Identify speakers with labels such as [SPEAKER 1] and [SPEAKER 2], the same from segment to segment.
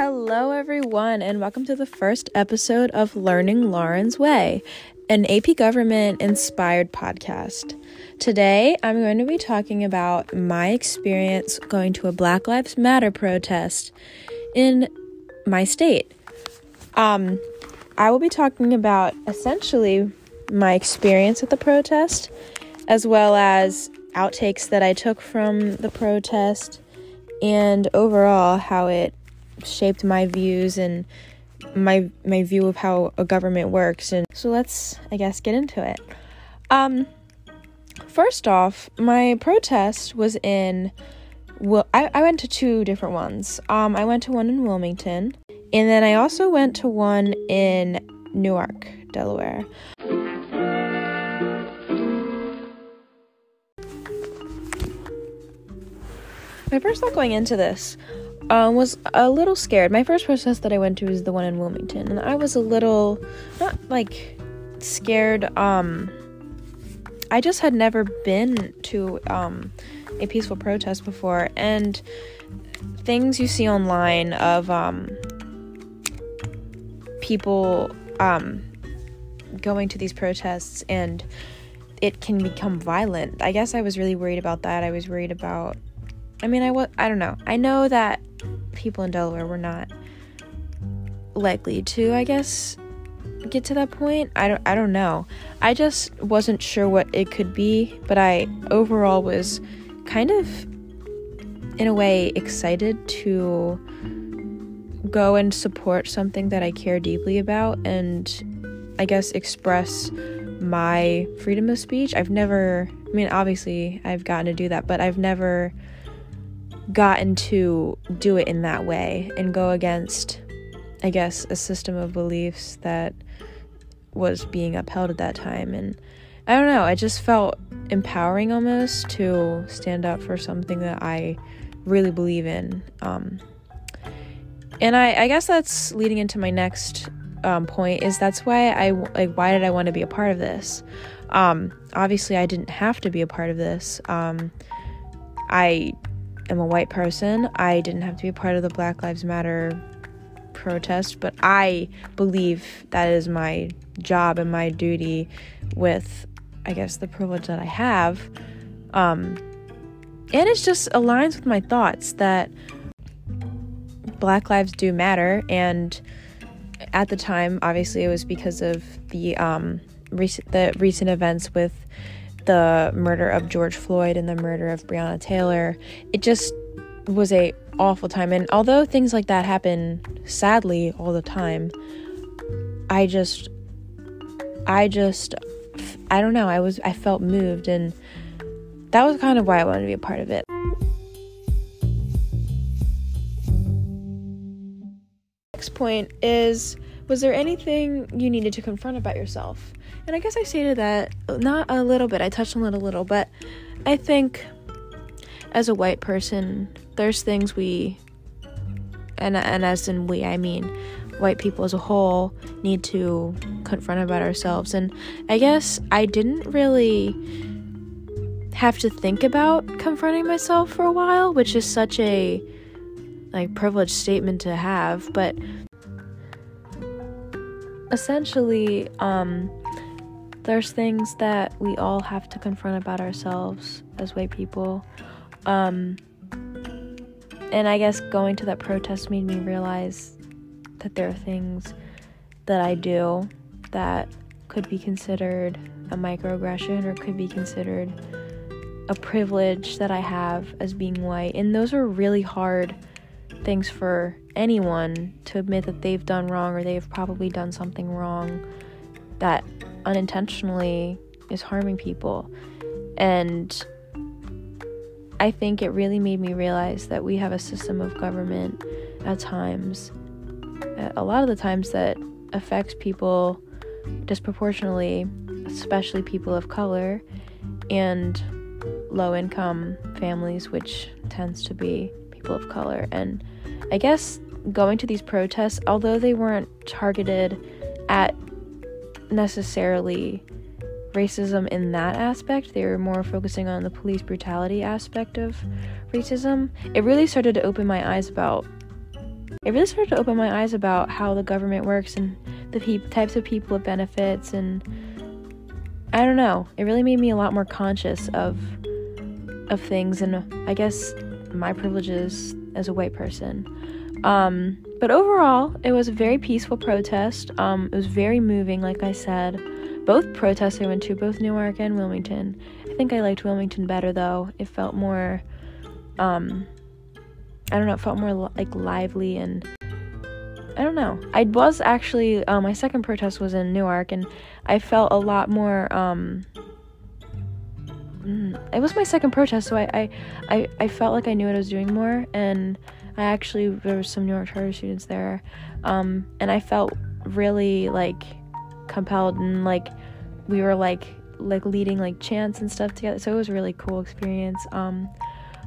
[SPEAKER 1] Hello, everyone, and welcome to the first episode of Learning Lauren's Way, an AP Government inspired podcast. Today, I'm going to be talking about my experience going to a Black Lives Matter protest in my state. Um, I will be talking about essentially my experience at the protest, as well as outtakes that I took from the protest, and overall how it shaped my views and my my view of how a government works. And so let's, I guess, get into it. Um, first off, my protest was in. Well, I, I went to two different ones. Um, I went to one in Wilmington, and then I also went to one in Newark, Delaware. My first thought going into this um, was a little scared. My first protest that I went to was the one in Wilmington, and I was a little not like scared. Um, I just had never been to um, a peaceful protest before, and things you see online of um, people um, going to these protests and it can become violent. I guess I was really worried about that. I was worried about I mean, I was I don't know. I know that people in Delaware were not likely to, I guess, get to that point. I don't I don't know. I just wasn't sure what it could be, but I overall was kind of in a way excited to go and support something that I care deeply about and I guess express my freedom of speech. I've never I mean obviously I've gotten to do that, but I've never gotten to do it in that way and go against, I guess, a system of beliefs that was being upheld at that time. And I don't know, I just felt empowering almost to stand up for something that I really believe in. Um, and I, I guess that's leading into my next um, point is that's why I like why did I want to be a part of this? Um, obviously, I didn't have to be a part of this. Um, I am a white person. I didn't have to be part of the Black Lives Matter protest, but I believe that is my job and my duty with, I guess, the privilege that I have. Um, and it just aligns with my thoughts that Black lives do matter. And at the time, obviously, it was because of the um, recent the recent events with the murder of George Floyd and the murder of Breonna Taylor, it just was a awful time. And although things like that happen sadly all the time, I just I just I don't know, I was I felt moved and that was kind of why I wanted to be a part of it. Next point is was there anything you needed to confront about yourself? And I guess I stated that not a little bit, I touched on it a little, but I think as a white person, there's things we, and, and as in we, I mean white people as a whole, need to confront about ourselves. And I guess I didn't really have to think about confronting myself for a while, which is such a like privileged statement to have, but essentially um there's things that we all have to confront about ourselves as white people. Um, and I guess going to that protest made me realize that there are things that I do that could be considered a microaggression or could be considered a privilege that I have as being white. And those are really hard things for anyone to admit that they've done wrong or they've probably done something wrong that unintentionally is harming people. And I think it really made me realize that we have a system of government at times, a lot of the times, that affects people disproportionately, especially people of color and low income families, which tends to be people of color. And I guess going to these protests, although they weren't targeted at necessarily racism in that aspect. They were more focusing on the police brutality aspect of racism. It really started to open my eyes about it really started to open my eyes about how the government works and the pe- types of people it benefits and I don't know. It really made me a lot more conscious of of things and I guess my privileges as a white person. Um, but overall, it was a very peaceful protest. Um, it was very moving, like I said. Both protests I went to, both Newark and Wilmington. I think I liked Wilmington better though. It felt more, um, I don't know, it felt more like lively and I don't know. I was actually uh, my second protest was in Newark, and I felt a lot more. Um, mm, it was my second protest, so I, I, I, I felt like I knew what I was doing more, and I actually there was some Newark Charter students there, um, and I felt really like compelled and like we were like like leading like chants and stuff together. So it was a really cool experience. Um,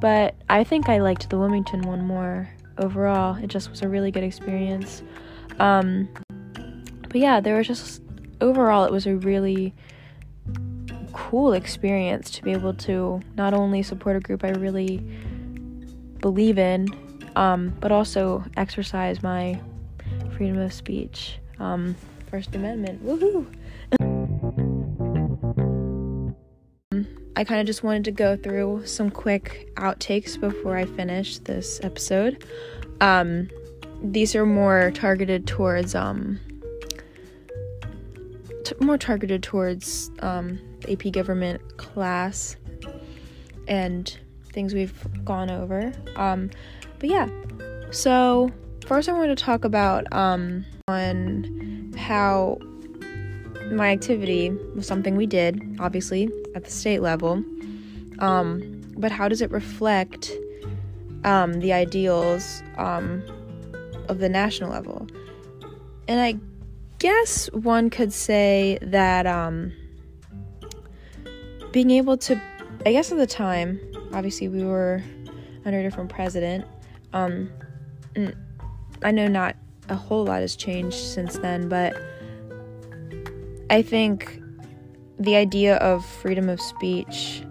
[SPEAKER 1] but I think I liked the Wilmington one more overall. It just was a really good experience. Um, but yeah, there was just overall it was a really cool experience to be able to not only support a group I really believe in, um, but also exercise my freedom of speech. Um, First Amendment, woohoo! I kind of just wanted to go through some quick outtakes before I finish this episode. Um, these are more targeted towards um, t- more targeted towards um, AP government class and things we've gone over. Um, but yeah, so first I want to talk about um, on how my activity was something we did, obviously, at the state level. Um, but how does it reflect um, the ideals um, of the national level? And I guess one could say that um, being able to, I guess at the time, obviously we were under a different president. Um, I know not a whole lot has changed since then, but I think the idea of freedom of speech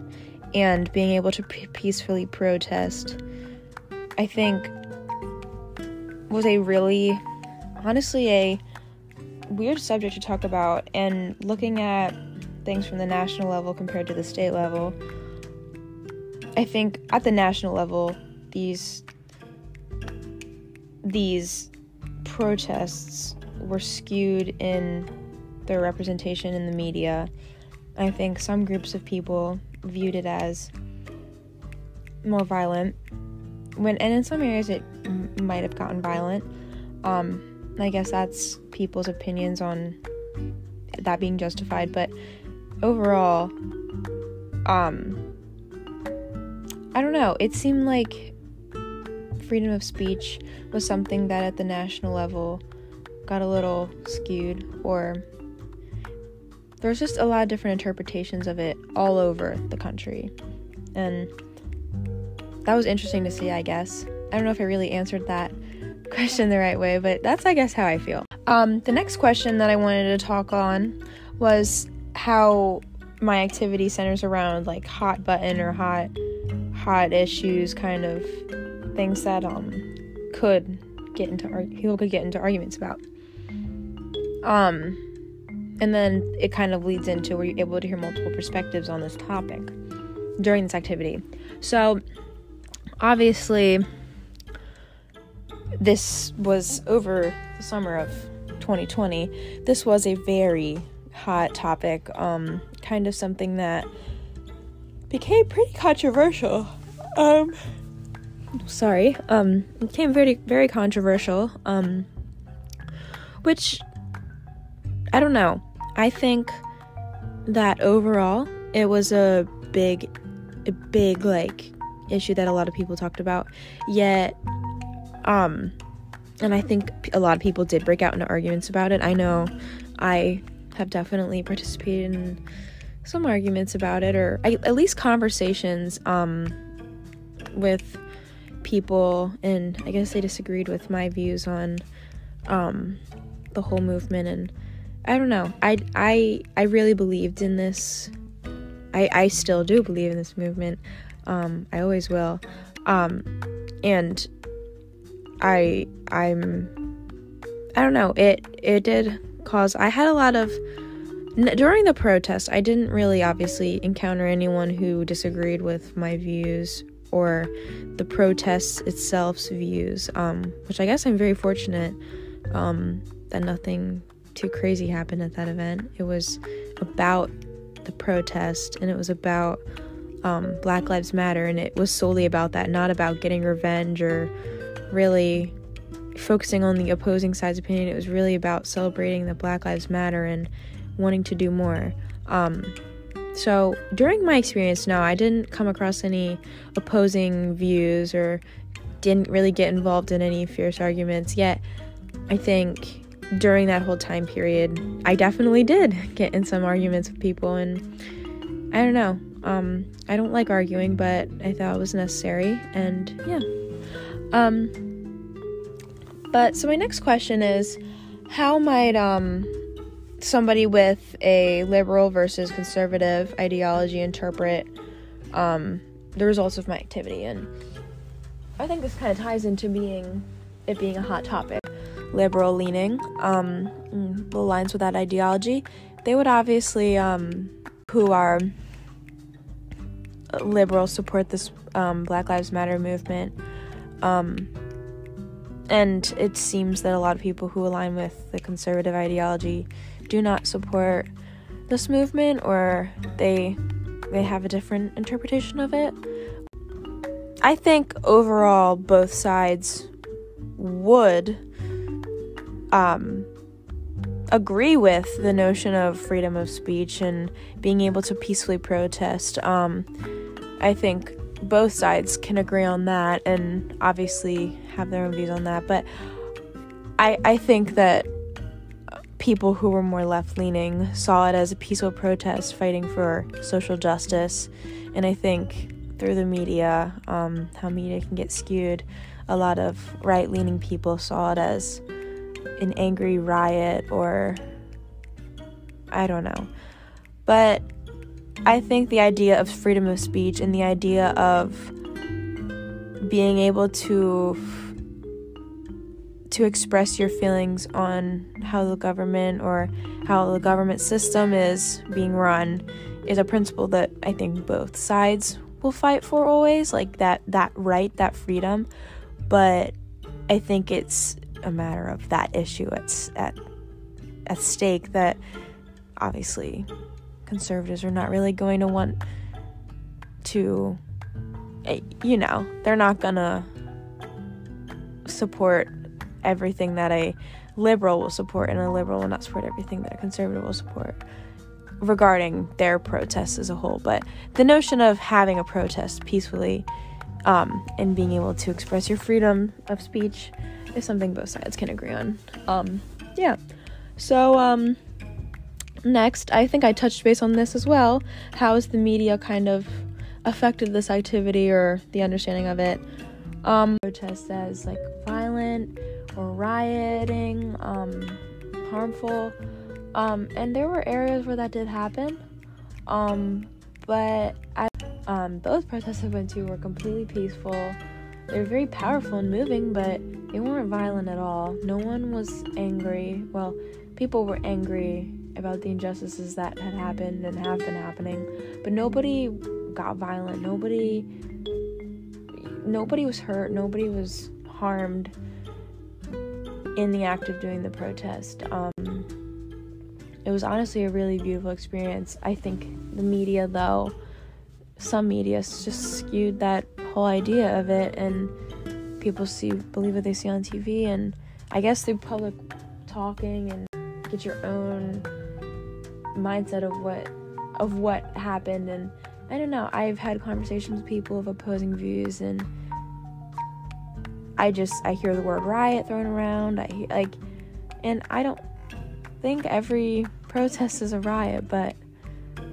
[SPEAKER 1] and being able to p- peacefully protest, I think, was a really, honestly, a weird subject to talk about. And looking at things from the national level compared to the state level, I think at the national level, these these protests were skewed in their representation in the media. I think some groups of people viewed it as more violent. When and in some areas it m- might have gotten violent. Um i guess that's people's opinions on that being justified but overall um i don't know. It seemed like freedom of speech was something that at the national level got a little skewed or there's just a lot of different interpretations of it all over the country. And that was interesting to see, I guess. I don't know if I really answered that question the right way, but that's, I guess, how I feel. Um, the next question that I wanted to talk on was how my activity centers around like hot button or hot hot issues kind of things that um could get into people could get into arguments about um and then it kind of leads into where you're able to hear multiple perspectives on this topic during this activity. So, obviously, this was over the summer of 2020. This was a very hot topic, um, kind of something that became pretty controversial. Um, sorry, um, became very, very controversial. Um, which I don't know. I think that overall it was a big a big like issue that a lot of people talked about. Yet um and I think a lot of people did break out into arguments about it. I know I have definitely participated in some arguments about it or at least conversations um with people and I guess they disagreed with my views on um the whole movement and I don't know. I I I really believed in this. I I still do believe in this movement. Um, I always will. Um, and I I'm I don't know. It it did cause I had a lot of during the protest. I didn't really obviously encounter anyone who disagreed with my views or the protest itself's views, um, which I guess I'm very fortunate um, that nothing too crazy happened at that event. It was about the protest and it was about um, Black Lives Matter, and it was solely about that, not about getting revenge or really focusing on the opposing side's opinion. It was really about celebrating that Black Lives Matter and wanting to do more. Um, so during my experience, no, I didn't come across any opposing views or didn't really get involved in any fierce arguments. Yet, I think during that whole time period, I definitely did get in some arguments with people, and I don't know. Um, I don't like arguing, but I thought it was necessary, and yeah. Um, but so my next question is, how might um somebody with a liberal versus conservative ideology interpret um, the results of my activity. And i think this kind of ties into being it being a hot topic. Liberal leaning um, aligns with that ideology they would obviously um, who are liberal support this um, black lives matter movement. Um, and it seems that a lot of people who align with the conservative ideology do not support this movement or they they have a different interpretation of it. I think overall both sides would um, agree with the notion of freedom of speech and being able to peacefully protest. Um, I think both sides can agree on that and obviously have their own views on that. But I I think that people who were more left leaning saw it as a peaceful protest fighting for social justice. And I think through the media, um, how media can get skewed, a lot of right leaning people saw it as an angry riot or I don't know. But I think the idea of freedom of speech and the idea of being able to to express your feelings on how the government or how the government system is being run is a principle that I think both sides will fight for always like that that right that freedom. But I think it's a matter of that issue at at at stake that obviously conservatives are not really going to want to eh, you know they're not gonna support everything that a liberal will support, and a liberal will not support everything that a conservative will support regarding their protests as a whole. But the notion of having a protest peacefully um, and being able to express your freedom of speech is something both sides can agree on. Um, yeah. So, um, next, I think I touched base on this as well. How has the media kind of affected this activity or the understanding of it? Um, protest as like violent or rioting, um, harmful. Um, and there were areas where that did happen. Um, but I, um, both protests I went to were completely peaceful. They were very powerful and moving, but they weren't violent at all. No one was angry. Well, people were angry about the injustices that had happened and have been happening, but nobody got violent. Nobody nobody was hurt. Nobody was harmed in the act of doing the protest. Um, it was honestly a really beautiful experience. I think the media, though, some media just skewed that whole idea of it, and people see believe what they see on TV, and I guess through public talking and get your own mindset of what of what happened and I don't know. I've had conversations with people of opposing views and I just I hear the word riot thrown around. I hear, like, and I don't think every protest is a riot, but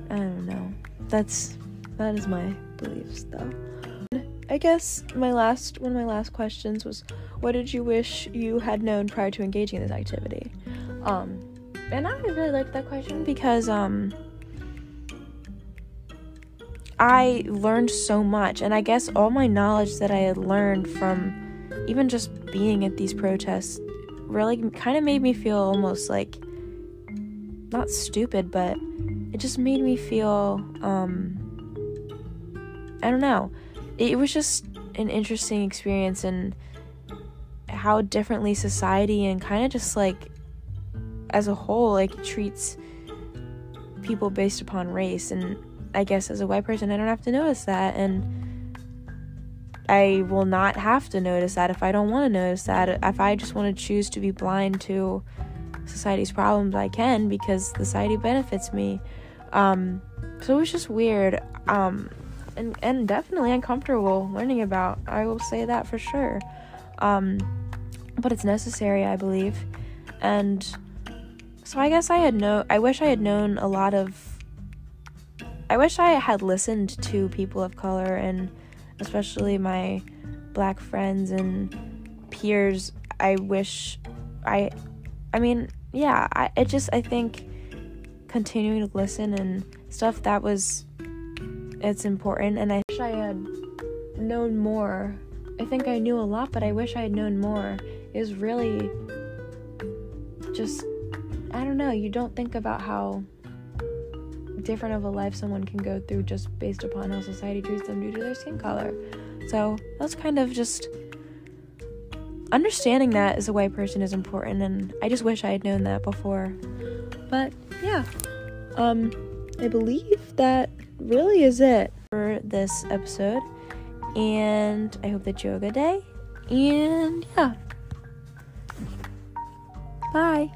[SPEAKER 1] I don't know. That's that is my beliefs though. I guess my last one of my last questions was what did you wish you had known prior to engaging in this activity? Um and I really like that question because um I learned so much and I guess all my knowledge that I had learned from even just being at these protests really kind of made me feel almost like not stupid, but it just made me feel um I don't know. It was just an interesting experience and how differently society and kind of just like as a whole like treats people based upon race and I guess as a white person I don't have to notice that and I will not have to notice that if I don't want to notice that. If I just want to choose to be blind to society's problems, I can because society benefits me. Um, so it was just weird um, and, and definitely uncomfortable learning about. I will say that for sure. Um, but it's necessary, I believe. And so I guess I had no, I wish I had known a lot of, I wish I had listened to people of color and especially my black friends and peers. I wish I I mean, yeah, I it just I think continuing to listen and stuff that was it's important and I wish I had known more. I think I knew a lot, but I wish I had known more. Was really just I don't know, you don't think about how different of a life someone can go through just based upon how society treats them due to their skin color. So that's kind of just understanding that as a white person is important, and I just wish I had known that before. But yeah, um, I believe that really is it for this episode, and I hope that you have a good day. And yeah, bye.